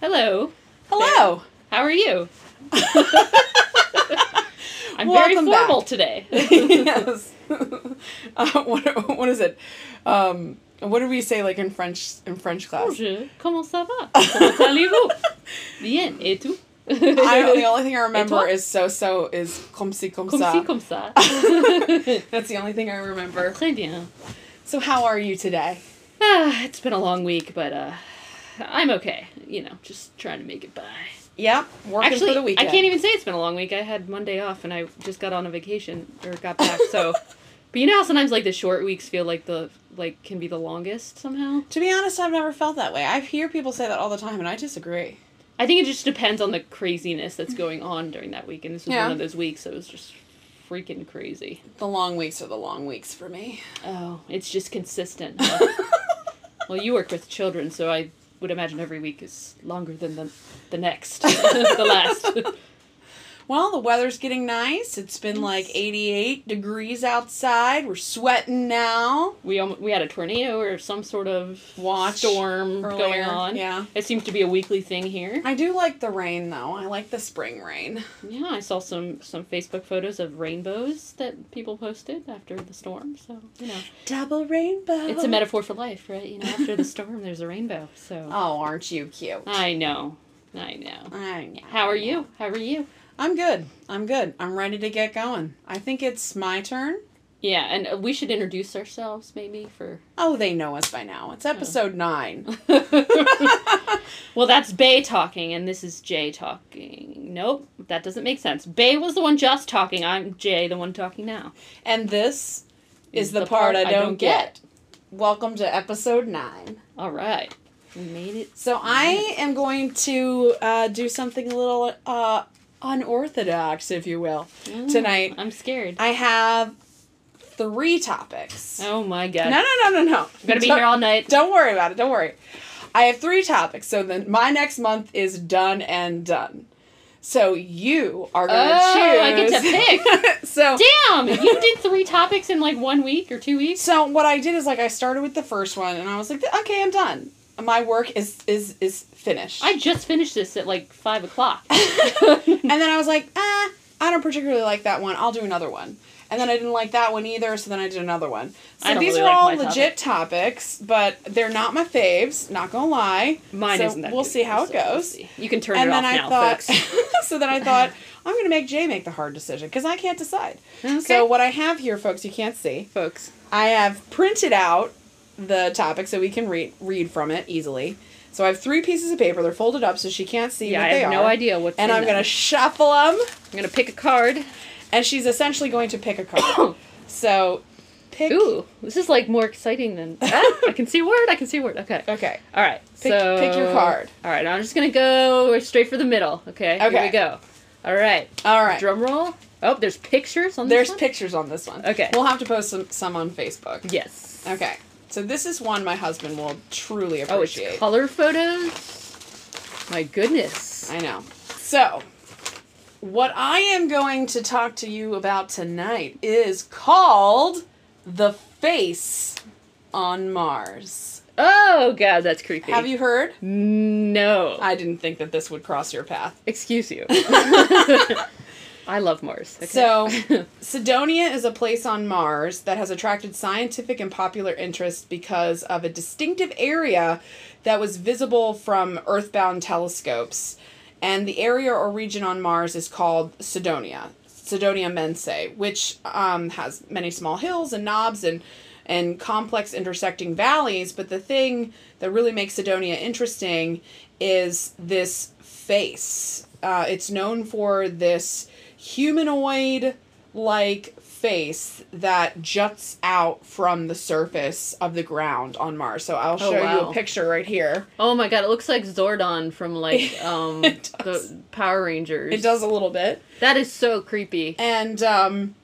Hello. Hello. How are you? I'm Welcome very formal back. today. yes. uh, what, what is it? Um, what do we say like in French in French class? Bonjour. Comment ça va? Comment allez-vous? Bien. Et tout? I the only thing I remember is so so is comme si comme, Comme ça. ci, comme ça. That's the only thing I remember. Très bien. So how are you today? Ah, it's been a long week, but uh, I'm okay. You know, just trying to make it by. Yep, working Actually, for the weekend. I can't even say it's been a long week. I had Monday off, and I just got on a vacation or got back. So, but you know how sometimes like the short weeks feel like the like can be the longest somehow. To be honest, I've never felt that way. I hear people say that all the time, and I disagree. I think it just depends on the craziness that's going on during that week, and this was Yeah. one of those weeks that was just freaking crazy. The long weeks are the long weeks for me. Oh, it's just consistent. well, you work with children, so I would imagine every week is longer than the the next, the last. Well, the weather's getting nice. It's been like 88 degrees outside. We're sweating now. We almo- we had a tornado or some sort of Watch storm going on. yeah. it seems to be a weekly thing here. I do like the rain though. I like the spring rain. Yeah, I saw some some Facebook photos of rainbows that people posted after the storm. So you know, Double rainbow. it's a metaphor for life, right? You know, after the storm, there's a rainbow. So Oh, aren't you cute? I know, I know. I know. How are you? How are you? I'm good. I'm good. I'm ready to get going. I think it's my turn. Yeah, and uh, we should introduce ourselves maybe for. Oh, they know us by now. It's episode nine. well, that's Bay talking, and this is Jay talking. Nope, that doesn't make sense. Bay was the one just talking. I'm Jay, the one talking now. And this is the, part, I don't, get. Welcome to episode nine. All right, we made it. So I am going to uh, do something a little uh, unorthodox, if you will, mm, tonight. I'm scared. I have three topics. oh my god. No, no, no, no, no. I'm gonna be Don't- here all night. Don't worry about it. Don't worry. I have three topics. So then my next month is done and done. So you are to Oh, choose. I get to pick. so Damn, you did three topics in like one week or two weeks. so what I did is like I started with the first one and I was like, okay, I'm done. My work is is is finished. I just finished this at like five o'clock. and then I was like, ah, I don't particularly like that one. I'll do another one. And then I didn't like that one either, so then I did another one. So these really are like all legit topics, but they're not my faves. Not gonna lie. Mine So isn't that. We'll good, see how so it we'll goes. You can turn and it then off I now, thought, folks. so then I thought I'm gonna make Jay make the hard decision because I can't decide. Okay. So what I have here, folks, you can't see. folks. I have printed out the topic so we can read read from it easily. So I have three pieces of paper. They're folded up so she can't see Yeah, what I they have are. no idea what's And I'm them. gonna shuffle them, I'm gonna pick a card. and she's essentially going to pick a card. so, pick. Ooh, this is like more exciting than. Ah, I can see a word. I can see a word. Okay. Okay. All right. Pick- so pick your card. All right. I'm just gonna go straight for the middle. Okay. Okay. Here we go. All right. All right. Drum roll. Oh, there's pictures on this There's one? pictures on this one. Okay. We'll have to post some, some on Facebook. Yes. Okay. So this is one my husband will truly Oh, it's appreciate. color photos. My goodness. I know. So, what I am going to talk to you about tonight is called The Face on Mars. Oh god, that's creepy. Have you heard? No. I didn't think that this would cross your path. Excuse you. I love Mars. Okay. So, Cydonia is a place on Mars that has attracted scientific and popular interest because of a distinctive area that was visible from Earthbound telescopes. And the area or region on Mars is called Cydonia, Cydonia Mensae, which um, has many small hills and knobs and and complex intersecting valleys. But the thing that really makes Cydonia interesting is this face. Uh, it's known for this humanoid like face that juts out from the surface of the ground on Mars. So I'll Oh, show you a picture right here. oh my god, it looks like Zordon from like um the Power Rangers. It does a little bit. That is so creepy. And um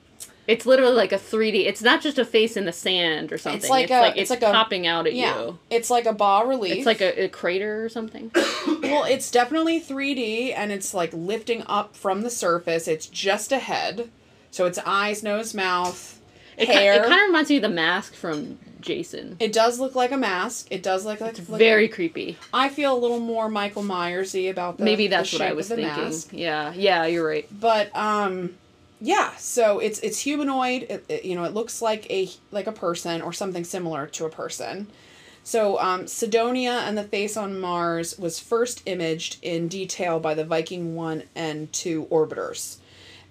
It's literally like a 3D. It's not just a face in the sand or something. It's like it's a- like it's it's, like a- popping out at Yeah, you. it's like a bas relief. It's like a, a crater or something. well, it's definitely 3D and it's like lifting up from the surface. It's just a head, so it's eyes, nose, mouth, It, hair. it kind of reminds me of the mask from Jason. It does look like a mask. It does look like, like Very creepy. I feel a little more Michael Myersy about the Maybe the that's what I was thinking. mask. Yeah, yeah, you're right. But um, yeah. So it's it's humanoid. It, it- you know, it looks like a like a person or something similar to a person. So um, Cydonia and the face on Mars was first imaged in detail by the Viking one and two orbiters.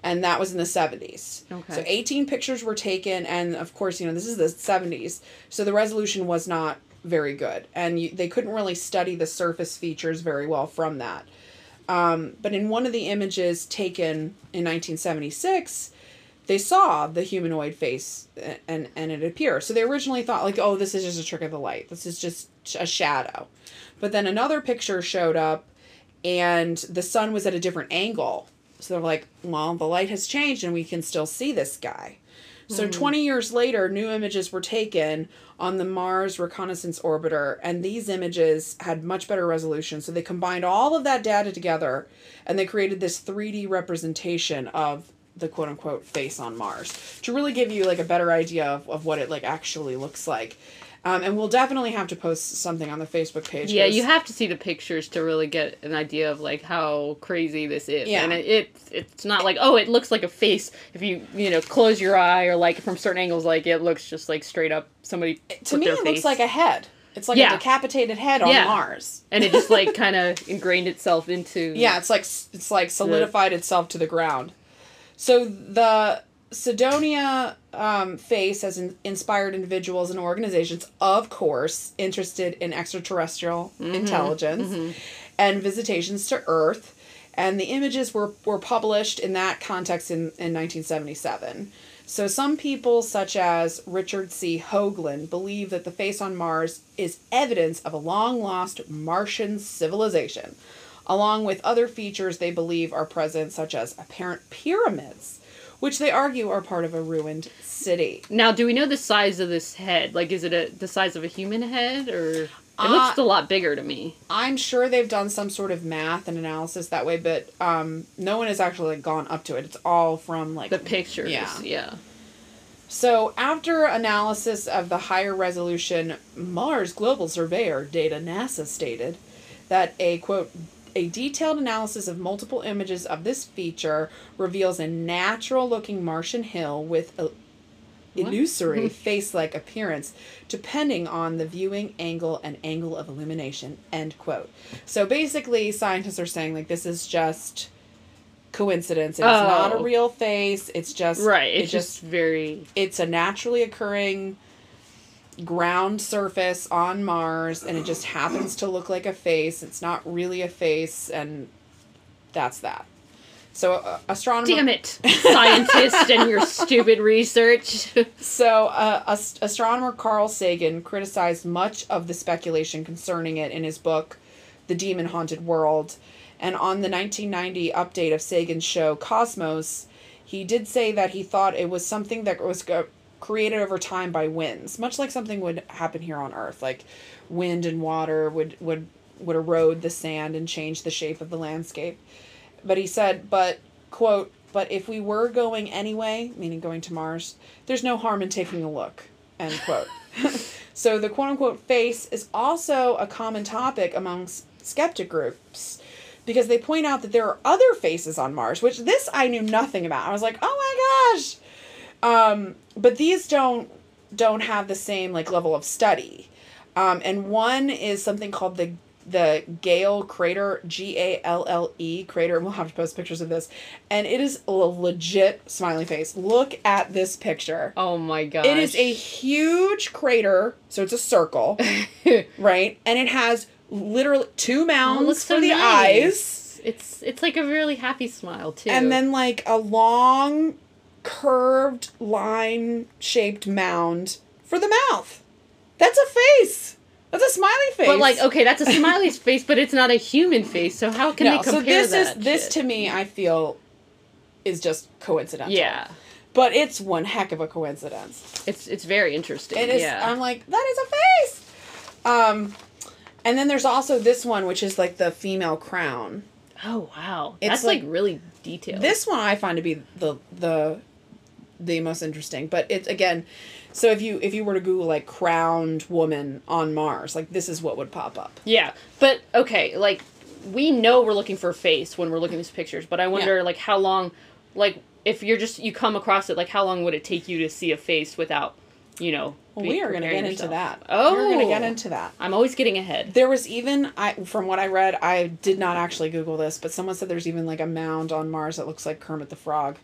And that was in the 70s. Okay. So 18 pictures were taken, and of course, you know, this is the 70s. So the resolution was not very good. And you, they couldn't really study the surface features very well from that. Um, but in one of the images taken in 1976, they saw the humanoid face and, and it appear. So they originally thought, like, oh, this is just a trick of the light. This is just a shadow. But then another picture showed up and the sun was at a different angle. So they're like, well, the light has changed and we can still see this guy. So hmm. 20 years later, new images were taken on the Mars Reconnaissance Orbiter, and these images had much better resolution. So they combined all of that data together and they created this 3D representation of the quote unquote face on Mars to really give you like a better idea of, of what it like actually looks like. Um, and we'll definitely have to post something on the Facebook page. Yeah, you have to see the pictures to really get an idea of like how crazy this is. Yeah. And it, it it's not like oh it looks like a face if you you know close your eye or like from certain angles like it looks just like straight up somebody to me it face. looks like a head. It's like Yeah. a decapitated head on Yeah. Mars. and it just like kind of ingrained itself into Yeah, it's like it's like solidified itself to the ground. So the Cydonia um, face has in, inspired individuals and organizations, of course, interested in extraterrestrial intelligence and visitations to Earth. And the images were, were published in that context in, in 1977. So some people, such as Richard C. Hoagland, believe that the face on Mars is evidence of a long lost Martian civilization, along with other features they believe are present, such as apparent pyramids, which they argue are part of a ruined city. Now, do we know the size of this head? Like, is it a, the size of a human head, or it Uh, looks a lot bigger to me? I'm sure they've done some sort of math and analysis that way, but um, no one has actually like, gone up to it. It's all from like The pictures, Yeah. yeah. So, after analysis of the higher resolution Mars Global Surveyor data, NASA stated that a quote, a detailed analysis of multiple images of this feature reveals a natural looking Martian hill with a illusory face like appearance depending on the viewing angle and angle of illumination end quote so basically scientists are saying like this is just coincidence it's not a Oh. real face it's just Right. it It's just very it's a naturally occurring ground surface on Mars and it just happens to look like a face. It's not really a face and that's that. So uh, astronomer damn it, scientist and your stupid research. So, uh, ast- astronomer Carl Sagan criticized much of the speculation concerning it in his book, The Demon Haunted World. And on the 1990 update of Sagan's show, Cosmos, he did say that he thought it was something that was go- created over time by winds, much like something would happen here on Earth. Like wind and water would, would, would erode the sand and change the shape of the landscape. But he said, but, quote, but if we were going anyway, meaning going to Mars, there's no harm in taking a look, end quote. so the quote unquote face is also a common topic amongst skeptic groups because they point out that there are other faces on Mars, which this I knew nothing about. I was like, oh my gosh. Um, but these don't don't have the same like level of study. Um, and one is something called the the Galle crater, G A L L E crater. and We'll have to post pictures of this, and it is a legit smiley face. Look at this picture. oh my god. It is a huge crater, so it's a circle, right? And it has literally two mounds for the eyes, It's it's like a really happy smile too. and then like a long, curved line shaped mound for the mouth. That's a face. That's a smiley face. But like, okay, that's a smiley face, but it's not a human face. So how can no, they so compare this that? is this to me, I feel, is just coincidental. Yeah. but it's one heck of a coincidence. It's it's very interesting. It is. Yeah. I'm like that is a face. Um, and then there's also this one, which is like the female crown. oh wow. It's That's like, like- really detailed. This one I find to be the the the most interesting, but it's again. So if you if you were to Google like crowned woman on Mars, like this is what would pop up. Yeah, but okay, like we know we're looking for a face when we're looking at these pictures, but I wonder like how long, like if you're just you come across it, like how long would it take you to see a face without, you know? Well, we are going to get into that. Oh, we're going to get into that. I'm always getting ahead. There was even I from what I read, I did not actually Google this, but someone said there's even like a mound on Mars that looks like Kermit the Frog.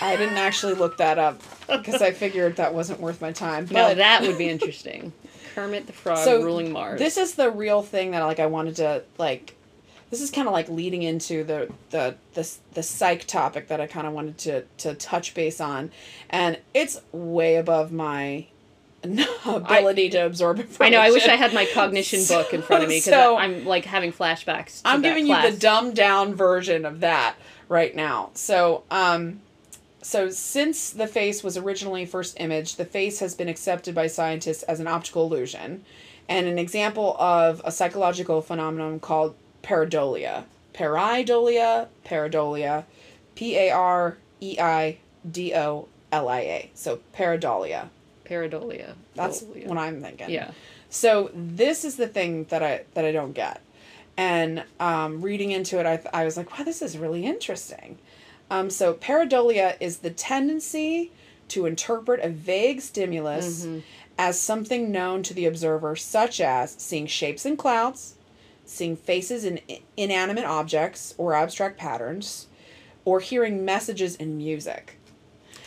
I didn't actually look that up because I figured that wasn't worth my time. But no, that would be interesting. Kermit the Frog so ruling Mars. This is the real thing that like I wanted to like. This is kind of like leading into the the the the psych topic that I kind of wanted to to touch base on, and it's way above my ability to absorb information. I know. I wish I had my cognition book in front of me because So- I'm like having flashbacks. To I'm giving class. you the dumbed down version of that right now. So, um, so since the face was originally first imaged, the face has been accepted by scientists as an optical illusion, and an example of a psychological phenomenon called pareidolia. Pareidolia, pareidolia, P A R E I D O L I A. So pareidolia. pareidolia. That's Dolia. what I'm thinking. Yeah. So this is the thing that I that I don't get, and um, reading into it, I th- I was like, wow, this is really interesting. Um, so pareidolia is the tendency to interpret a vague stimulus as something known to the observer, such as seeing shapes in clouds, seeing faces in inanimate objects or abstract patterns, or hearing messages in music.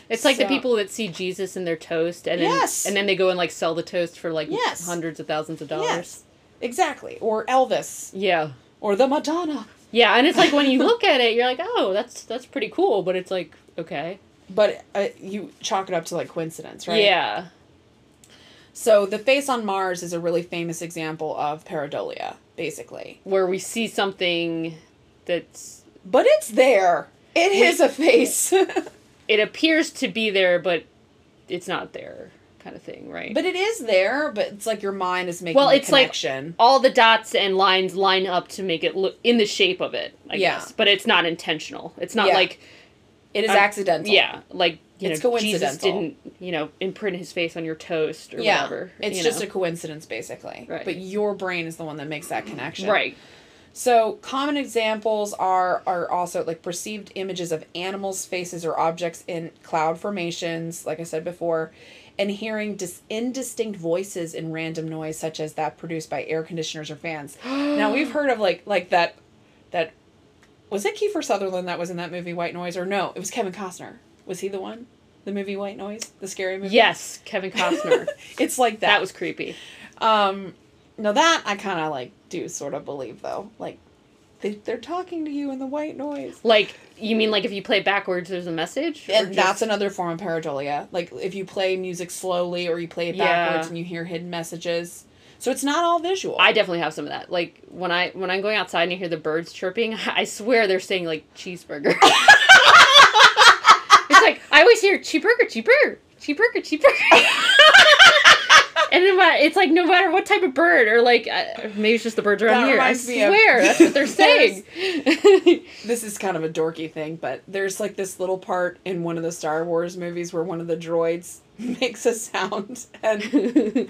It's like the people that see Jesus in their toast, and then Yes. and then they go and like sell the toast for like Yes. hundreds of thousands of dollars. Yes, exactly. Or Elvis, Yeah, or the Madonna. Yeah, and it's like when you look at it, you're like, oh, that's that's pretty cool, but it's like, okay, But uh, you chalk it up to like coincidence, right? yeah, So the face on Mars is a really famous example of pareidolia, basically. where we see something that's But it's there. It is a face. it appears to be there, but it's not there, kind of thing, right? but it is there, but it's like your mind is making Well, it's like- connection. all the dots and lines line up to make it look in the shape of it, I Yeah. guess. But it's not intentional. It's not Yeah. like it is accidental. Yeah, like you It's know, Jesus didn't you know imprint his face on your toast or Yeah. whatever. It's just know. a coincidence, basically. Right. But your brain is the one that makes that connection. right. So common examples are are also like perceived images of animals, faces, or objects in cloud formations, like I said before, and hearing dis- indistinct voices in random noise, such as that produced by air conditioners or fans. now we've heard of like like that that was it Kiefer Sutherland that was in that movie White Noise or no? It was Kevin Costner. Was he the one? The movie White Noise, the scary movie. Yes, Kevin Costner. it's like that. that was creepy. Um, no, that I kind of like do sort of believe though. Like, they they're talking to you in the white noise, Like you mean like if you play backwards, there's a message, and just- that's another form of pareidolia. Like if you play music slowly or you play it Yeah. backwards and you hear hidden messages. So it's not all visual. I definitely have some of that. Like when I when I'm going outside and I hear the birds chirping, I swear they're saying like cheeseburger. it's like I always hear cheeseburger, cheeseburger, cheeseburger, cheeseburger. and matter, it's like no matter what type of bird or like uh, maybe it's just the birds around That here. I me of- swear that's what they're saying. this is kind of a dorky thing, but there's like this little part in one of the Star Wars movies where one of the droids makes a sound, and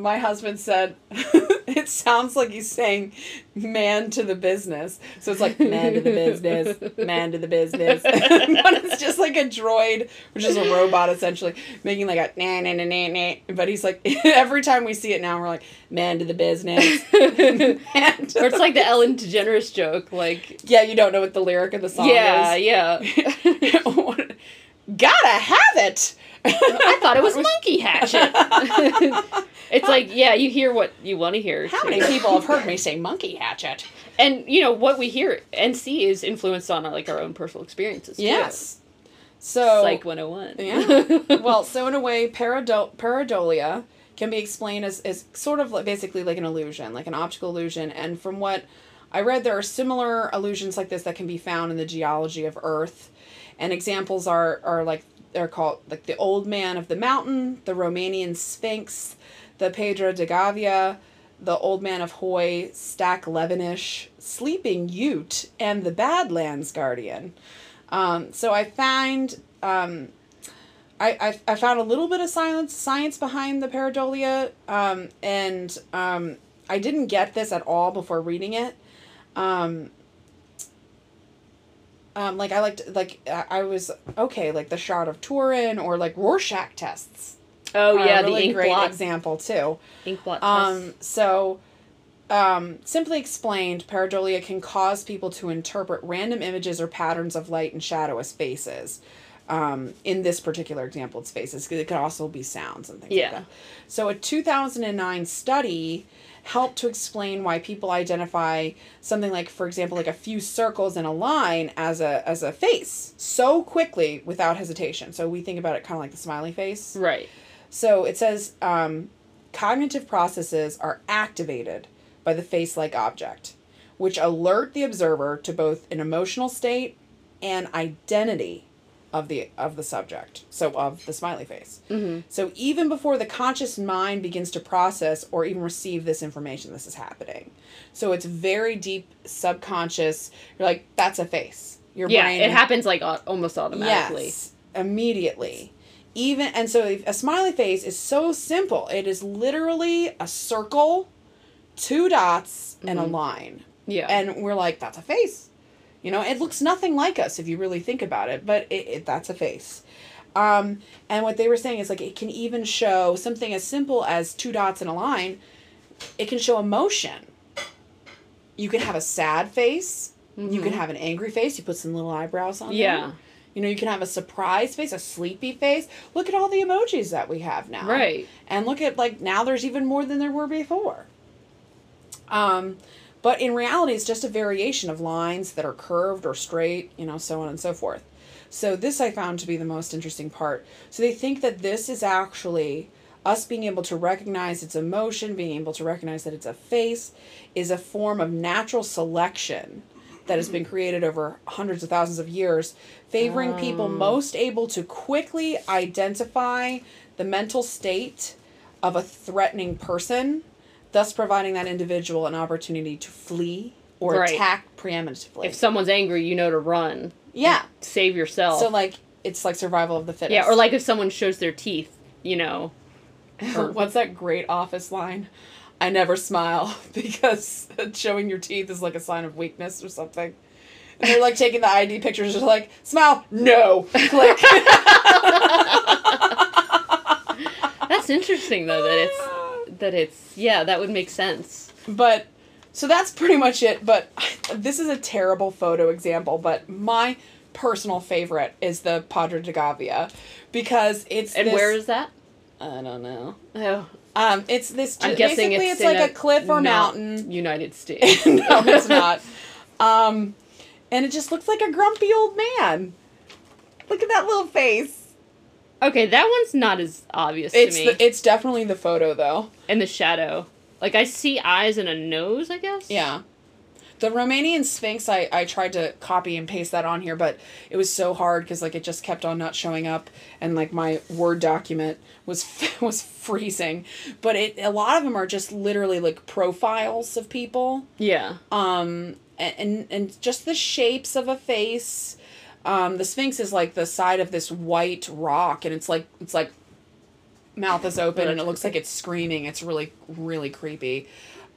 my husband said it sounds like he's saying man to the business. So it's like man to the business, man to the business. but it's just like a droid, which is a robot essentially, making like a nah nah nah nah nah. But he's like every time we see it now we're like man to the business. man to or it's like the Ellen DeGeneres joke, like yeah, you don't know what the lyric of the song yeah, is. Yeah, yeah. Gotta have it. I thought it was Monkey Hatchet. it's like yeah, you hear what you want to hear. How too. many people have heard me say monkey hatchet? and you know what we hear and see is influenced on like our own personal experiences too. Yes. So Psych 101. Yeah. well, so in a way, parado- pareidolia can be explained as, as sort of like, basically like an illusion, like an optical illusion. And from what I read, there are similar illusions like this that can be found in the geology of Earth. And examples are are like they're called like the Old Man of the Mountain, the Romanian Sphinx, the Pedro de Gavia, the Old Man of Hoy, Stac Levenish, Sleeping Ute, and the Badlands Guardian. Um, so I find um, I, I, I found a little bit of science science behind the pareidolia, um, and um, I didn't get this at all before reading it. Um, like I liked like I I was okay like the Shroud of Turin or like Rorschach tests. Oh yeah, a the really ink great blot. example too. Ink blot. Um, so, um, simply explained, pareidolia can cause people to interpret random images or patterns of light and shadow as faces. Um, in this particular example, it's faces. It could also be sounds and things Yeah. like that. So, a 2009 study helped to explain why people identify something like, for example, like a few circles in a line as a as a face so quickly without hesitation. So we think about it kind of like the smiley face. right. So it says um, cognitive processes are activated by the face like object, which alert the observer to both an emotional state and identity of the of the subject so of the smiley face Mm-hmm. so even before the conscious mind begins to process or even receive this information this is happening so it's very deep subconscious you're like that's a face your Yeah, brain it happens like almost automatically. Yes, immediately. Even and so a smiley face is so simple. It is literally a circle, two dots, and a line. Yeah. And we're like, that's a face. You know, it looks nothing like us if you really think about it, but it, it that's a face. Um, and what they were saying is like it can even show something as simple as two dots in a line. It can show emotion. You can have a sad face. You can have an angry face. You put some little eyebrows on. Yeah. You know, you can have a surprise face, a sleepy face. Look at all the emojis that we have now. Right. And look at like now there's even more than there were before. Um, but in reality, it's just a variation of lines that are curved or straight, you know, so on and so forth. So this I found to be the most interesting part. So they think that this is actually us being able to recognize its emotion, being able to recognize that it's a face, is a form of natural selection that has been created over hundreds of thousands of years, favoring people oh. most able to quickly identify the mental state of a threatening person, thus providing that individual an opportunity to flee or Right. attack preeminently. If someone's angry, you know to run. yeah. Save yourself. So like it's like survival of the fittest. yeah, or like if someone shows their teeth, you know. or- what's that great office line? I never smile because showing your teeth is like a sign of weakness or something. And they're like taking the ID pictures, just like smile, no, click. That's interesting though that it's that it's yeah, that would make sense. But so that's pretty much it. But this is a terrible photo example. But my personal favorite is the Padre de Gavia because it's And this- where is that? I don't know. Oh, Um, it's this. I'm guessing it's, it's, like a, cliff or mountain. United States. no, it's not. Um, and it just looks like a grumpy old man. Look at that little face. Okay, that one's not as obvious It's to me. the, it's definitely the photo though. in the shadow. Like I see eyes and a nose, I guess. Yeah. The Romanian Sphinx, I, I tried to copy and paste that on here, but it was so hard because like it just kept on not showing up, and like my Word document was was freezing. But it a lot of them are just literally like profiles of people. Yeah. um and and, and just the shapes of a face um the sphinx is like the side of this white rock and it's like it's like mouth is open and it looks like it's screaming. It's really really creepy.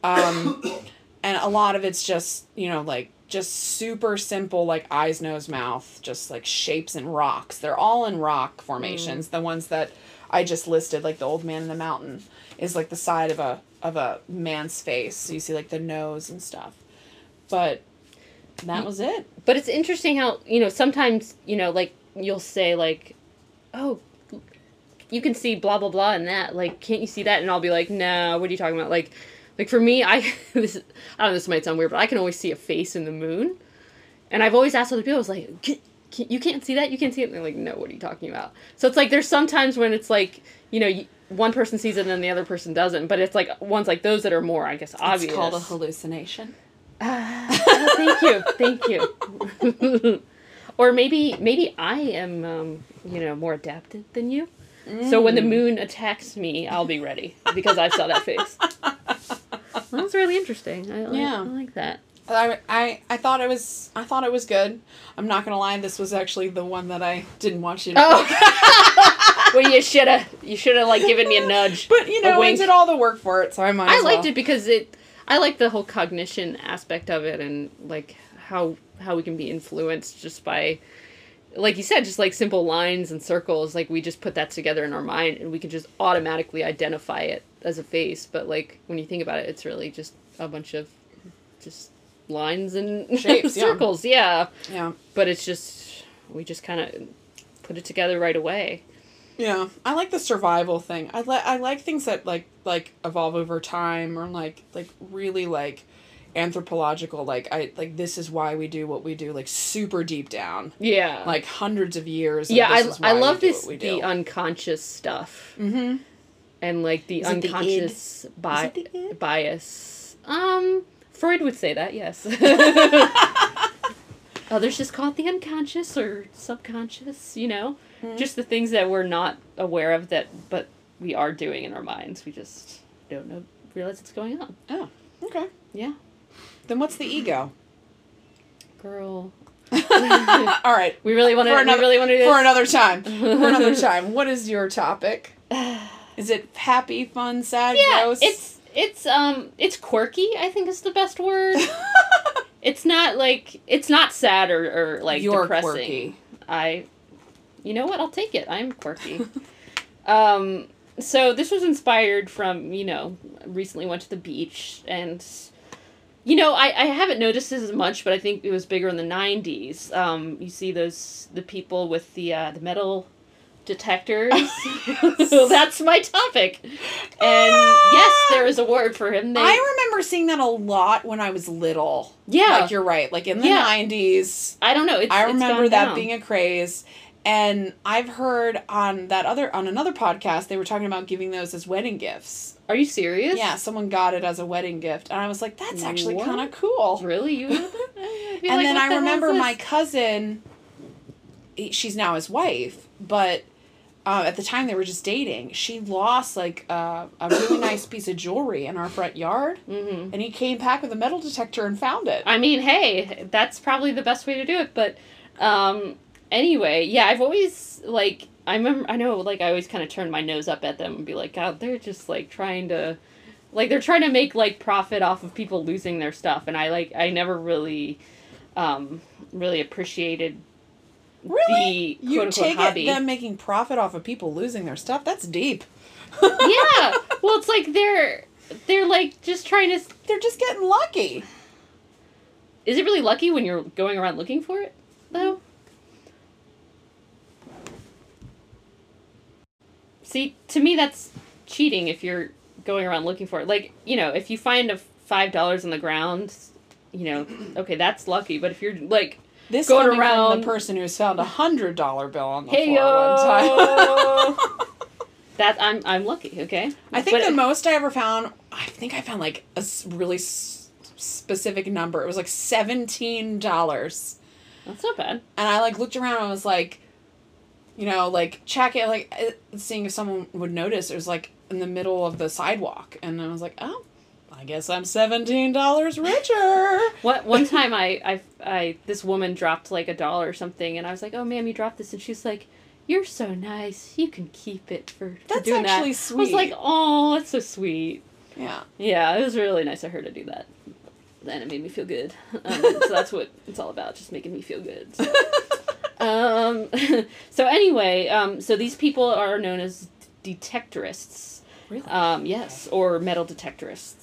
Um and a lot of it's just you know like just super simple like eyes nose mouth just like shapes and rocks. They're all in rock formations. The ones that i just listed like the old man in the mountain is like the side of a of a man's face. So you see like the nose and stuff. But that mm. was it But it's interesting how, you know, sometimes, you know, like you'll say like, "Oh, you can see blah blah blah in that. Like, can't you see that?" And I'll be like, "No, what are you talking about?" Like like for me, I this I don't know this might sound weird, but I can always see a face in the moon. And I've always asked other people, I was like, "Can- can- you can't see that? You can't see it? And they're like, no, what are you talking about? So it's like there's sometimes when it's like, you know, you, one person sees it and then the other person doesn't, but it's like ones like those that are more, I guess, obvious. it's called a hallucination Oh, thank you, thank you. Or maybe maybe I am um, you know more adapted than you. So when the Mm. moon attacks me, I'll be ready because I saw that face. That was really interesting. I, like- Yeah. I like that. I, I I thought it was I thought it was good. I'm not gonna lie, this was actually the one that I didn't want you to. Oh, well, you should have you should have like given me a nudge. but you know, I did all the work for it, so I might. I as liked well. it because it. I like the whole cognition aspect of it and like how how we can be influenced just by, like you said, just like simple lines and circles. Like we just put that together in our mind and we can just automatically identify it as a face. But like when you think about it, it's really just a bunch of just lines and Shapes, yeah. circles. Yeah. Yeah, But it's just we just kind of put it together right away. Yeah. I like the survival thing. I like I like things that like like evolve over time or like like really like anthropological. Like I like this is why we do what we do. Like super deep down, Yeah. like hundreds of years. yeah, this I, I why we love this the unconscious stuff. mm-hmm. and like the Is it the unconscious bi- the bias. Um, Freud would say that, yes. Others just call it the unconscious or subconscious. You know, Hmm. just the things that we're not aware of that, but we are doing in our minds. We just don't know, realize it's going on. Oh, okay. Yeah, Then what's the ego? girl. All right. We really want to. For We another- really want to do this. For another time. For another time. What is your topic? Is it happy, fun, sad, yeah, gross? it's it's um it's quirky. I think is the best word. it's not like it's not sad or, or like You're depressing. quirky. I, you know what? I'll take it. I'm quirky. um, so this was inspired from you know recently went to the beach and, you know I I haven't noticed this as much, but I think it was bigger in the '90s. Um, you see those the people with the uh, the metal detectors. so that's my topic. And ah! yes, there is a word for him. They, I remember seeing that a lot when I was little. yeah. Like you're right. Like in the Yeah. 90s, I don't know. It's, I remember that down. being a craze. And I've heard on that other on another podcast they were talking about giving those as wedding gifts. Are you serious? Yeah, someone got it as a wedding gift, and I was like, "That's actually kind of cool." Really? You? And like, then I the remember my cousin. She's now his wife, but uh, at the time they were just dating. She lost like uh, a really nice piece of jewelry in our front yard, Mhm. and he came back with a metal detector and found it. I mean, hey, that's probably the best way to do it. But um, anyway, yeah, I've always like I remember I know like I always kind of turn my nose up at them and be like, God, they're just like trying to, like they're trying to make like profit off of people losing their stuff, and I like I never really, um, really appreciated really, the you take hobby. it them making profit off of people losing their stuff. That's deep. yeah, well, it's like they're they're like just trying to. They're just getting lucky. Is it really lucky when you're going around looking for it, though? See, to me, that's cheating if you're going around looking for it. Like, you know, if you find a five dollars on the ground, you know, okay, that's lucky. But if you're like, This Going around- the person who's found a hundred dollar bill on the hey floor one time. that I'm I'm lucky. Okay, I think But- the most I ever found, I think I found like a really s- specific number. It was like seventeen dollars, that's not bad. and I like looked around and I was like, you know, like checking, like seeing if someone would notice. It was like in the middle of the sidewalk, and I was like, oh, I guess I'm seventeen dollars richer. What one time I, I I this woman dropped like a dollar or something, and I was like, "Oh, ma'am, you dropped this," and she's like, "You're so nice. You can keep it for, for That's doing actually that." I was like, "Oh, that's so sweet." yeah. Yeah, it was really nice of her to do that. And it made me feel good. Um, so that's what it's all about, just making me feel good. So, um, so anyway, um, so these people are known as detectorists. Really? Um, yes, or metal detectorists.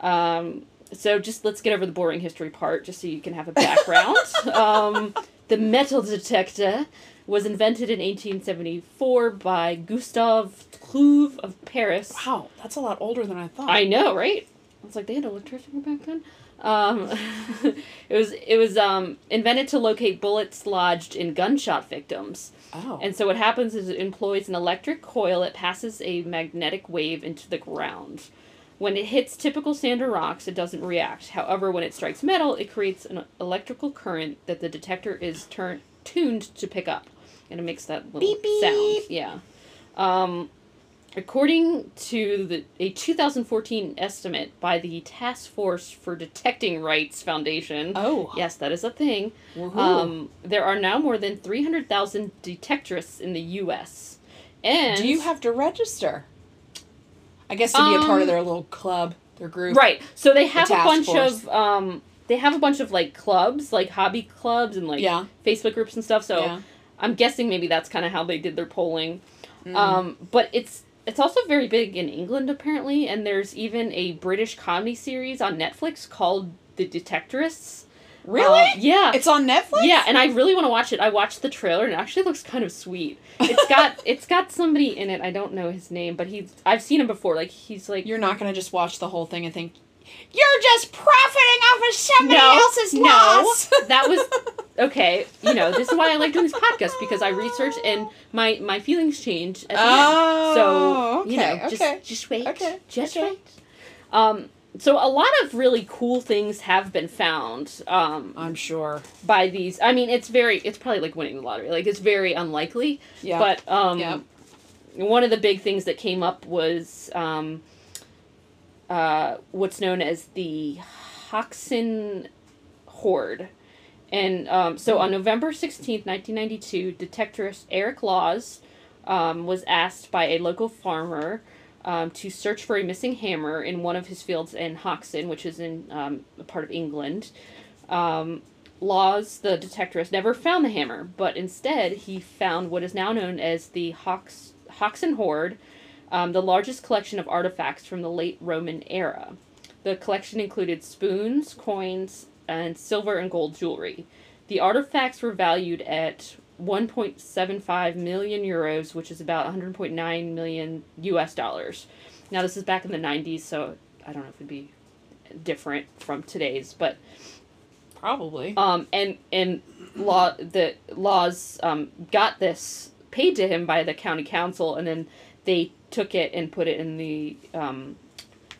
Um, so just let's get over the boring history part, just so you can have a background. um, the metal detector was invented in 1874 by Gustave Trouve of Paris. Wow, that's a lot older than I thought. I know, right? I was like, they had electricity back then. Um, it was it was um, invented to locate bullets lodged in gunshot victims. oh. And so what happens is it employs an electric coil that passes a magnetic wave into the ground. When it hits typical sand or rocks, it doesn't react. However, when it strikes metal, it creates an electrical current that the detector is turn tuned to pick up, and it makes that little Beep, beep. sound. Yeah. Um, according to the a 2014 estimate by the Task Force for Detecting Rights Foundation. Oh. Yes, that is a thing. Um, there are now more than 300,000 detectorists in the U.S. And Do you have to register? I guess to be a part of Um, their little club, their group. right? So they have a bunch force. of um, they have a bunch of like clubs, like hobby clubs and like Yeah. Facebook groups and stuff. So Yeah. I'm guessing maybe that's kind of how they did their polling. Mm. Um, but it's it's also very big in England apparently, and there's even a British comedy series on Netflix called The Detectorists. Really? Um, yeah. It's on Netflix. Yeah, and I really want to watch it. I watched the trailer and it actually looks kind of sweet. It's got it's got somebody in it. I don't know his name, but he's I've seen him before. Like he's like You're not gonna just watch the whole thing and think you're just profiting off of somebody no, else's no, loss. that was okay. You know, this is why I like doing this podcast because I research and my my feelings change. At the end. Oh, So you know, okay, just just wait, Okay, just okay. wait. Um, so a lot of really cool things have been found. Um, I'm sure. by these. I mean, it's very. It's probably like winning the lottery. Like it's very unlikely. Yeah. But um, Yeah. one of the big things that came up was um, uh, what's known as the Hoxton Hoard. And um, so on November 16th, 1992, detectorist Eric Lawes um, was asked by a local farmer um, to search for a missing hammer in one of his fields in Hoxton, which is in um, a part of England. Um, Lawes, the detectorist, never found the hammer, but instead he found what is now known as the Hox, Hoxton Hoard, um, the largest collection of artifacts from the late Roman era. The collection included spoons, coins, and silver and gold jewelry. The artifacts were valued at 1.75 million euros, which is about 100.9 million US dollars. Now, this is back in the 90s, so I don't know if it'd be different from today's, but Probably. um, and and law the Lawes um, got this paid to him by the county council, and then they took it and put it in the um,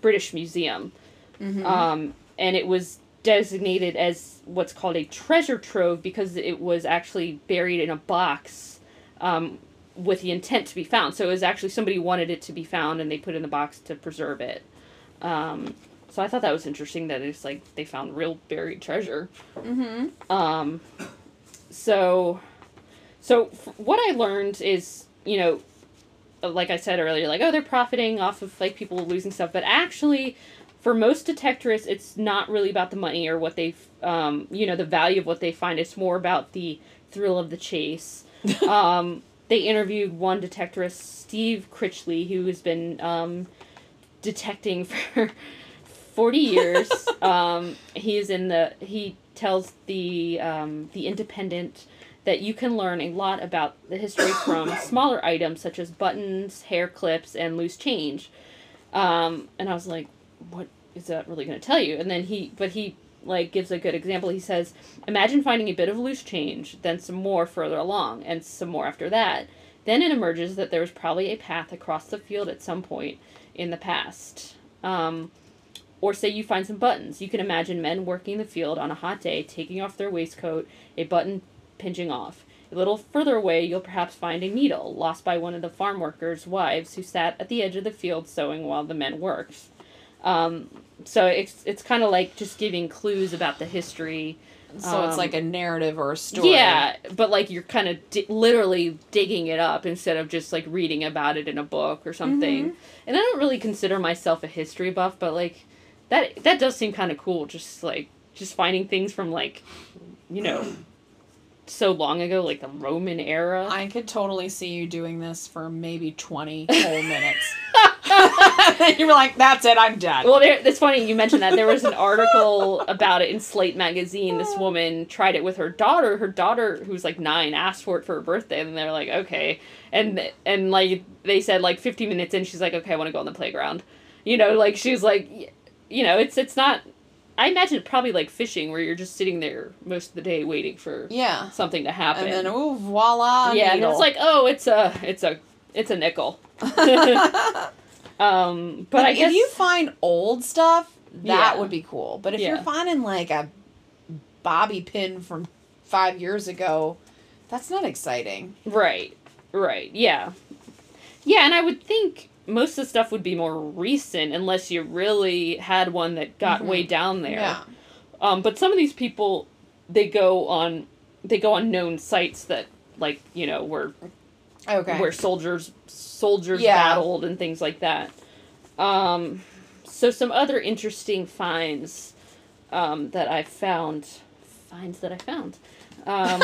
British Museum, um, and it was designated as what's called a treasure trove because it was actually buried in a box. Um, with the intent to be found, so it was actually somebody wanted it to be found, and they put it in the box to preserve it. Um, so I thought that was interesting that it's like they found real buried treasure. mm-hmm. Um, so, so f- what I learned is, you know, like I said earlier, like oh they're profiting off of like people losing stuff, but actually, for most detectorists, it's not really about the money or what they, um, you know, the value of what they find. It's more about the thrill of the chase. um, they interviewed one detectorist, Steve Critchley, who has been um, detecting for 40 years. um, he's in the he tells the um, the Independent that you can learn a lot about the history from smaller items such as buttons, hair clips, and loose change. Um, and I was like, what is that really going to tell you? And then he, but he like gives a good example. He says, imagine finding a bit of loose change, then some more further along, and some more after that. Then it emerges that there was probably a path across the field at some point in the past. Um, or say you find some buttons. You can imagine men working the field on a hot day, taking off their waistcoat, a button pinching off. A little further away, you'll perhaps find a needle lost by one of the farm workers' wives who sat at the edge of the field sewing while the men worked. Um, so it's it's kind of like just giving clues about the history. So it's Um, like a narrative or a story. Yeah, but like you're kind of di- literally digging it up instead of just like reading about it in a book or something. And I don't really consider myself a history buff, but like that that does seem kind of cool. Just like just finding things from like you know so long ago, like the Roman era. I could totally see you doing this for maybe 20 whole minutes. you were like, that's it, I'm done. Well, there, it's funny you mentioned that. There was an article about it in Slate magazine. This oh. woman tried it with her daughter. Her daughter, who's like nine, asked for it for her birthday, and they're like, okay. And and like they said, like 15 minutes in, she's like, okay, I want to go on the playground. You know, like she's like, you know, it's it's not. I imagine probably like fishing, where you're just sitting there most of the day waiting for yeah. something to happen. And then, ooh, voila. yeah, and needle. it's like, oh, it's a it's a it's a nickel. um, but I if guess you find old stuff, that Yeah. would be cool. But if Yeah. you're finding like a bobby pin from five years ago, That's not exciting. Right. Right. Yeah. Yeah, and I would think most of the stuff would be more recent unless you really had one that got way down there. Yeah. Um, but some of these people, they go on, they go on known sites that, like you know, where Okay. where soldiers soldiers Yeah. battled and things like that. Um, so some other interesting finds um, that I found, finds that I found. Um,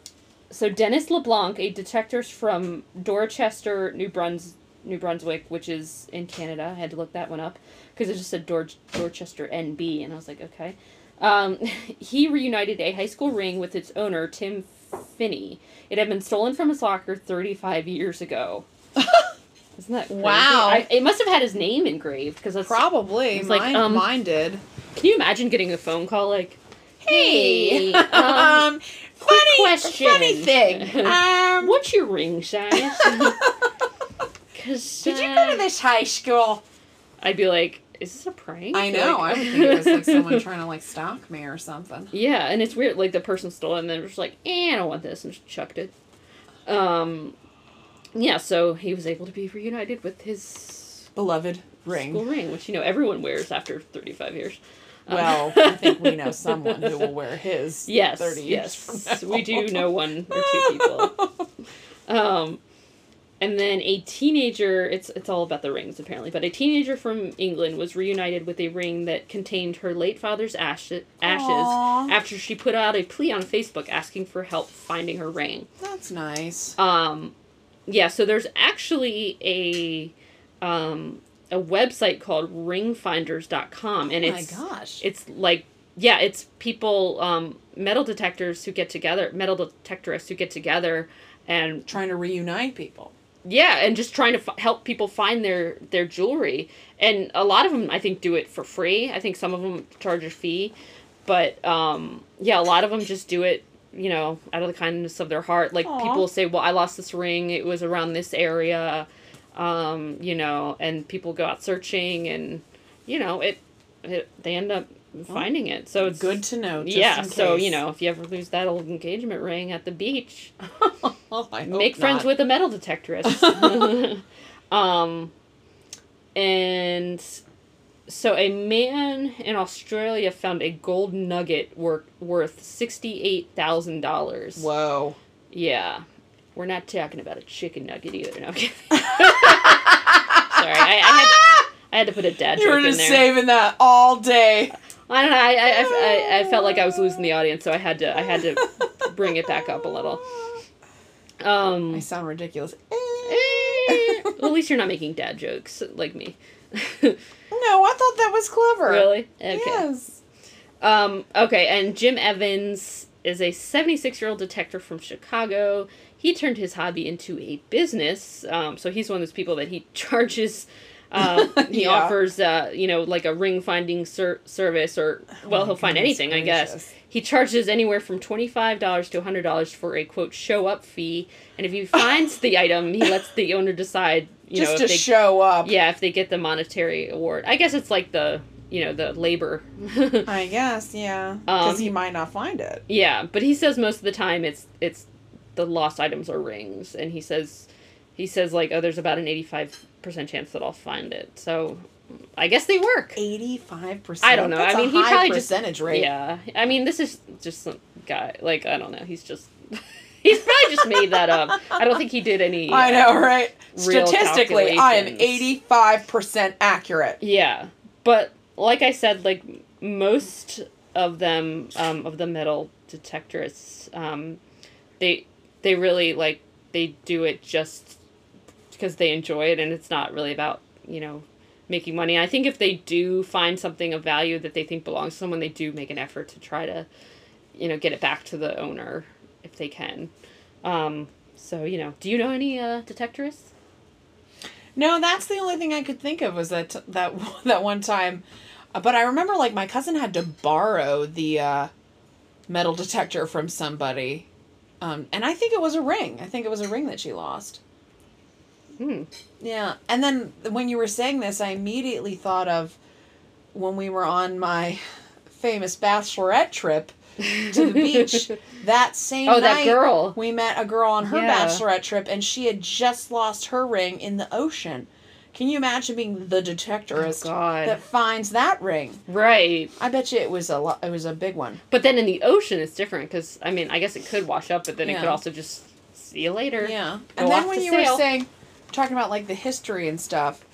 so Dennis LeBlanc, a detector from Dorchester, New Bruns New Brunswick, which is in Canada. I had to look that one up because it just said Dor- Dorchester NB, and I was like, okay. Um, he reunited a high school ring with its owner, Tim Finney. It had been stolen from his locker 35 years ago. Isn't that crazy? Wow. I, it must have had his name engraved because that's. Probably. It's like, mine, um, mine did. Can you imagine getting a phone call like, "Hey, um, um, funny, question. funny thing. Um, what's your ring size?" Because did you go to this high school? I'd be like, "Is this a prank?" I know. I Like- would think it was like someone trying to like stalk me or something. Yeah, and it's weird. Like the person stole it, and then was like, "Eh, I don't want this," and just chucked it. Um, yeah. So he was able to be reunited with his Beloved ring. school ring, which you know everyone wears after thirty five years. Um, Well, I think we know someone who will wear his. Yes, 30 years yes, we do know one or two people. Um, and then a teenager. It's it's all about the rings apparently, but a teenager from England was reunited with a ring that contained her late father's ashes, ashes Aw. after she put out a plea on Facebook asking for help finding her ring. That's nice. Um, yeah, so there's actually a um, a website called ringfinders.com and oh my it's gosh. it's like yeah it's people um, metal detectors who get together metal detectorists who get together and trying to reunite people. Yeah and just trying to f- help people find their their jewelry. And a lot of them i think do it for free. I think some of them charge a fee. But um yeah a lot of them just do it you know out of the kindness of their heart. Like Aw. people say well i lost this ring. It was around this area. Um you know and people go out searching and you know it, it they end up finding it so it's Good to know. Yeah in so you know if you ever lose that old engagement ring at the beach Well, make friends not. with a metal detectorist. um, and so a man in Australia found a gold nugget wor- worth sixty-eight thousand dollars. Whoa. Yeah, we're not talking about a chicken nugget either. No, kidding. Sorry, I, I, had, I had to put a dad You joke were just saving that all day. I don't know. I, I, I, I felt like I was losing the audience, so I had to I had to bring it back up a little. Um, I sound ridiculous. Eh, well, at least you're not making dad jokes like me. No, I thought that was clever. really? Okay. Yes. Um, okay, and Jim Evans is a 76 year old detective from Chicago. He turned his hobby into a business. Um, so he's one of those people that he charges. Uh, he Yeah. offers, uh, you know, like a ring finding ser- service, or well, Oh he'll find anything, I guess. He charges anywhere from twenty-five dollars to hundred dollars for a quote show up fee, and if he finds the item, he lets the owner decide, you Just know, to they show up. yeah, if they get the monetary award. I guess it's like the, you know, the labor. I guess, yeah. Because Um, he might not find it. yeah, but he says most of the time it's it's the lost items are rings and he says he says like oh there's about an 85% chance that I'll find it. So I guess they work. Eighty-five percent. I don't know. I mean, he probably just percentage rate. Yeah. I mean, this is just some guy like I don't know. He's just he's probably just made that up. I don't think he did any I know, right? Statistically, I am eighty-five percent accurate. Yeah, but like I said, like most of them, um, of the metal detectorists, um, they they really like they do it just because they enjoy it, and it's not really about you know making money. I think if they do find something of value that they think belongs to someone, they do make an effort to try to you know get it back to the owner if they can. Um, so you know, do you know any uh, detectorists? No, that's the only thing I could think of was that that that one time. Uh, But I remember like my cousin had to borrow the uh, metal detector from somebody, um, and I think it was a ring. I think it was a ring that she lost. Hmm. Yeah, and then when you were saying this, I immediately thought of when we were on my famous bachelorette trip to the beach that same Oh, night. that girl. We met a girl on her Yeah. bachelorette trip, and she had just lost her ring in the ocean. Can you imagine being the detectorist Oh, that finds that ring? Right. I bet you it was a lo- it was a big one. But then in the ocean, it's different because I mean, I guess it could wash up, but then it could also just see you later. Yeah. Go And then when you sail. were saying, talking about like the history and stuff,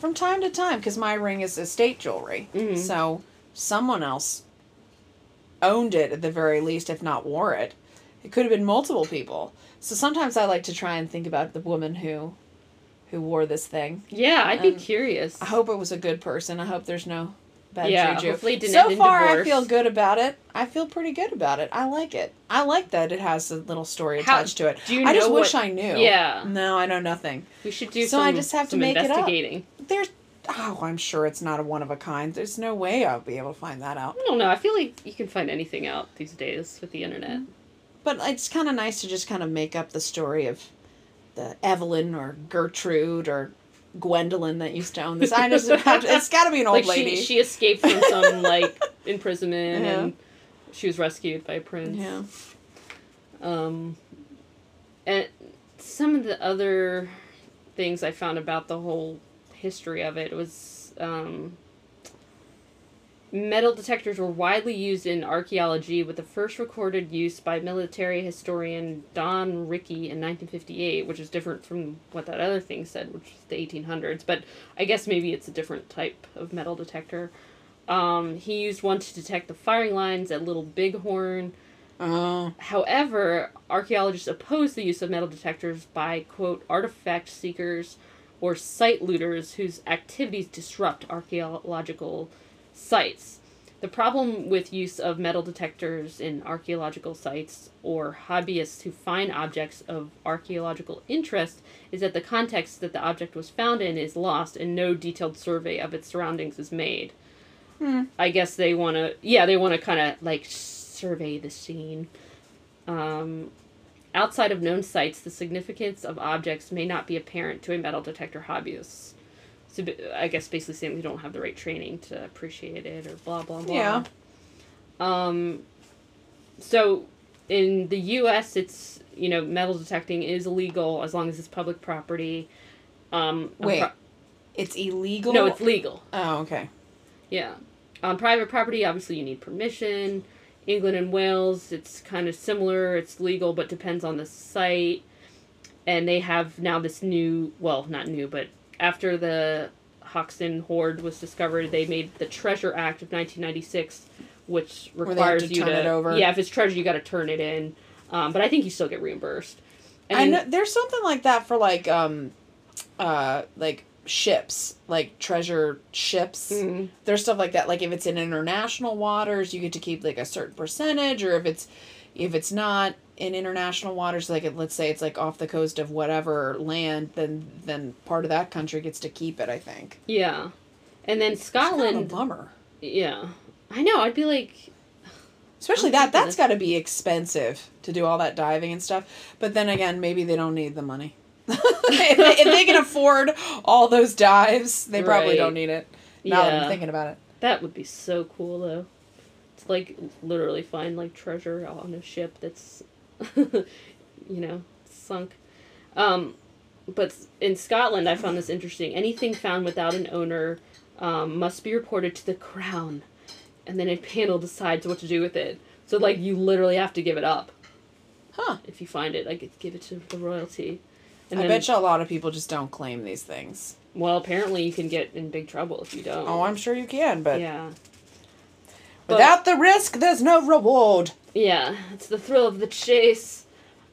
from time to time, because my ring is estate jewelry, Mhm. so someone else owned it at the very least, if not wore it. It could have been multiple people. So sometimes I like to try and think about the woman who, who wore this thing. Yeah, I'd be Um, curious. I hope it was a good person. I hope there's no bad Yeah, juju. hopefully didn't so far, I feel good about it. I feel pretty good about it. I like it. I like that it has a little story How- attached to it. do you I just know wish I knew. Yeah. No, I know nothing. we should do So some, I just have to make it up. There's, oh, I'm sure it's not a one of a kind. There's no way I'll be able to find that out. I don't know. I feel like you can find anything out these days with the internet. Mm. But it's kind of nice to just kind of make up the story of the Evelyn or Gertrude or Gwendolyn that used to own this. I just, it's got to be an old like lady. she she escaped from some like imprisonment Yeah. and she was rescued by a prince. yeah. Um, and some of the other things I found about the whole history of it was um, metal detectors were widely used in archaeology, with the first recorded use by military historian Don Rickey in 1958, which is different from what that other thing said, which is the 1800s. But I guess maybe it's a different type of metal detector. Um, he used one to detect the firing lines at Little Bighorn. Oh. However, archaeologists oppose the use of metal detectors by, quote, artifact seekers or site looters whose activities disrupt archaeological sites. The problem with use of metal detectors in archaeological sites or hobbyists who find objects of archaeological interest is that the context that the object was found in is lost and no detailed survey of its surroundings is made. Hmm. I guess they want to, yeah, they want to kind of like survey the scene. Um, outside of known sites, the significance of objects may not be apparent to a metal detector hobbyist. So I guess basically saying we don't have the right training to appreciate it or blah blah blah. Yeah. Um. So, in the U.S., it's you know metal detecting is illegal as long as it's public property. Um, Wait. pri- It's illegal? no, it's legal. Oh, okay. Yeah. On private property, obviously, you need permission. England and Wales, it's kind of similar. It's legal, but depends on the site. And they have now this new, well, not new, but after the Hoxton hoard was discovered, they made the Treasure Act of 1996, which Where they have requires to you turn to. it over. Yeah, if it's treasure, you got to turn it in. Um, but I think you still get reimbursed. And I then- know there's something like that for like um uh like ships, like treasure ships. Mhm. There's stuff like that. Like if it's in international waters, you get to keep like a certain percentage or if it's if it's not in international waters like let's say it's like off the coast of whatever land then then part of that country gets to keep it i think Yeah. And then It's kind of a Scotland. bummer Yeah. I know. I'd be like, especially that that's got to be expensive to do all that diving and stuff but then again maybe they don't need the money if, they, if they can afford all those dives they probably Right. don't need it now that i'm thinking about it That would be so cool though. To like literally find like treasure on a ship that's you know, sunk. Um but in Scotland I found this interesting. Anything found without an owner um, must be reported to the crown and then a panel decides what to do with it. So like you literally have to give it up huh if you find it. Like give it to the royalty. And i then, bet you a lot of people just don't claim these things well, apparently you can get in big trouble if you don't. oh i'm sure you can but yeah. But- without the risk there's no reward Yeah, it's the thrill of the chase.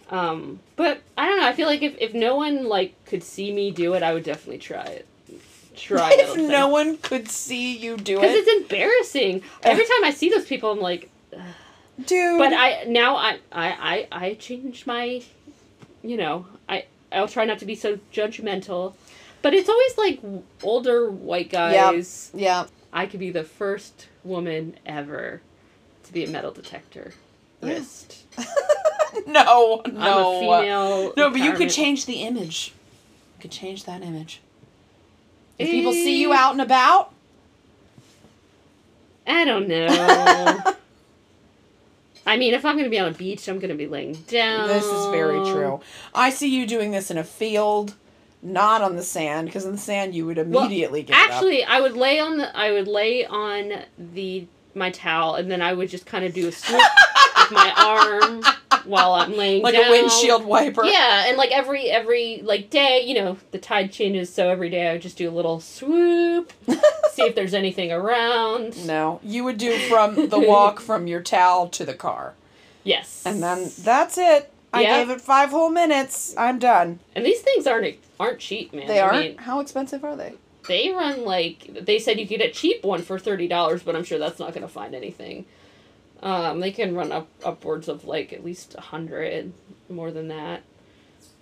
Um, but I don't know. I feel like if, if no one like could see me do it, I would definitely try it. Try it. if no one could see you do it, because it's embarrassing. Every time I see those people, I'm like, dude but I now I I I I changed my, you know, I I'll try not to be so judgmental. But it's always like older white guys. yeah I could be the first woman ever to be a metal detector. Wrist. no, I'm no. a female. no, but you could change the image. You could change that image. If people see you eh. out and about, I don't know. I mean, if I'm going to be on a beach, I'm going to be laying down. This is very true. I see you doing this in a field, not on the sand, because in the sand you would immediately get Actually, I would lay on the I would lay on the my towel and then I would just kind of do a swoop with my arm while I'm laying like down. a windshield wiper. Yeah, and like every every like day, you know, the tide changes, so every day I would just do a little swoop, see if there's anything around. No, you would do from the walk from your towel to the car, Yes. and then that's it. I Yeah. gave it five whole minutes. I'm done. and these things aren't aren't cheap, man. They aren't. mean, How expensive are they? they run like they said you could get a cheap one for thirty dollars, but I'm sure that's not gonna find anything. Um, they can run up upwards of like at least a hundred, more than that.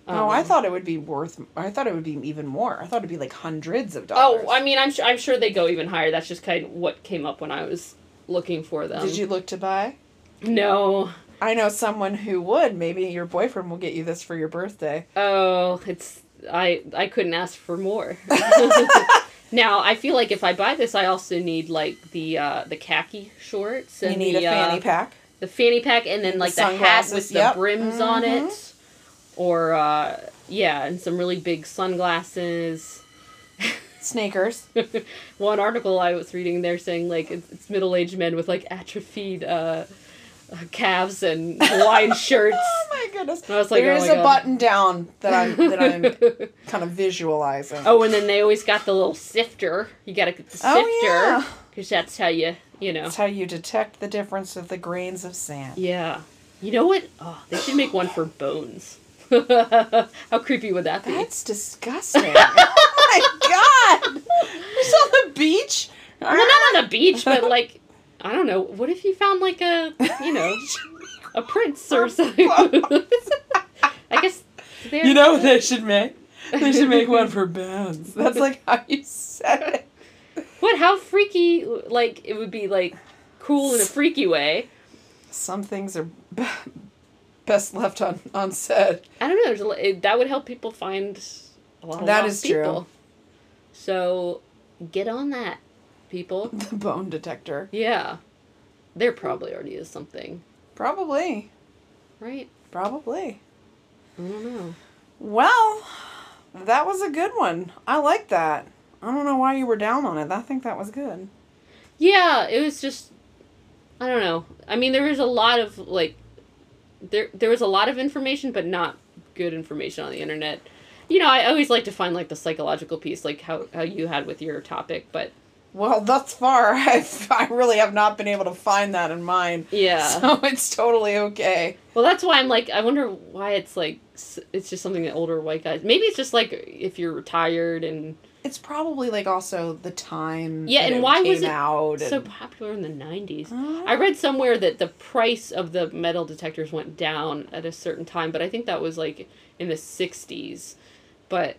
oh, I Um, thought it would be worth. I thought it would be even more. I thought it'd be like hundreds of dollars. Oh, I mean, I'm sure I'm sure they go even higher. That's just kind of what came up when I was looking for them. Did you look to buy? No. I know someone who would. Maybe your boyfriend will get you this for your birthday. Oh, it's I I couldn't ask for more. now I feel like if I buy this, I also need like the uh, the khaki shorts and you need the, a fanny uh, pack. the fanny pack, and then like the, hat with the yep. brims on Mhm. it, or uh, yeah, and some really big sunglasses. Sneakers. One article I was reading, they're saying like it's, it's middle aged men with like atrophied uh, calves and Hawaiian oh shirts. Oh my goodness. I was like, there oh is a God. button down that I'm that I'm kind of visualizing. Oh, and then they always got the little sifter. You gotta get the Oh, sifter. yeah. Because that's how you, you know. That's how you detect the difference of the grains of sand. Yeah. You know what? Oh, they should make one for bones. how creepy would that be? That's disgusting. oh my god! It's on the beach. well, not on the beach, but like, I don't know. What if you found like a, you know, a prince or something? I guess. they're- You know what they should make? They should make one for bones. That's like how you said it. What? How freaky? Like it would be like cool in a freaky way. Some things are b- best left on on unsaid. I don't know. There's a, lo- it, that would help people find a lot of That lost is true. So get on that, people. The bone detector. Yeah, there probably already is something, Probably. right? Probably. I don't know. Well, that was a good one. I like that. I don't know why you were down on it. I think that was good. Yeah, it was just I don't know. I mean, there was a lot of like there there was a lot of information, but not good information on the internet. You know, I always like to find like the psychological piece, like how how you had with your topic, but Well, thus far, I've, I really have not been able to find that in mine. yeah. So it's totally okay. Well, that's why I'm like, I wonder why it's like, it's just something that older white guys. Maybe it's just like if you're retired and It's probably like also the time. Yeah, and why was it out so and- popular in the 90s. Uh, I read somewhere that the price of the metal detectors went down at a certain time, but I think that was like in the 60s. But,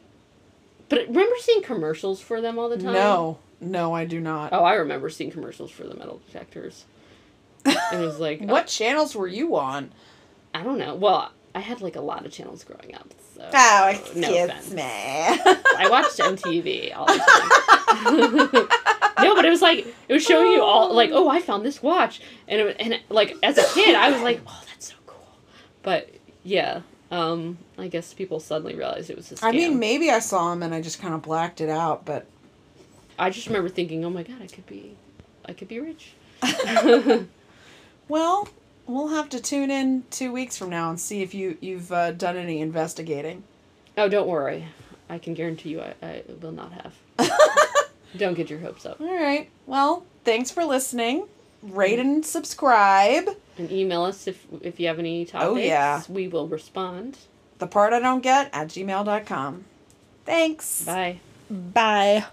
but remember seeing commercials for them all the time? No, no, I do not. Oh, I remember seeing commercials for the metal detectors. It was like, what channels were you on? I don't know. Well, I had like a lot of channels growing up. So Oh, no excuse offense. me. I watched MTV all the time. no, but it was like it was showing you all like, oh, I found this watch, and it, and like as a kid, I was like, oh, that's so cool. But yeah, um, I guess people suddenly realized it was a scam. I mean, maybe I saw him and I just kind of blacked it out, but I just remember thinking, oh my god, I could be, I could be rich. well, we'll have to tune in two weeks from now and see if you you've uh, done any investigating. oh, don't worry, I can guarantee you, I, I will not have. don't get your hopes up. All right. Well, thanks for listening. Rate and subscribe. And email us if if you have any topics. Oh, yeah. we will respond. The part I don't get at gmail.com. Thanks. Bye. Bye.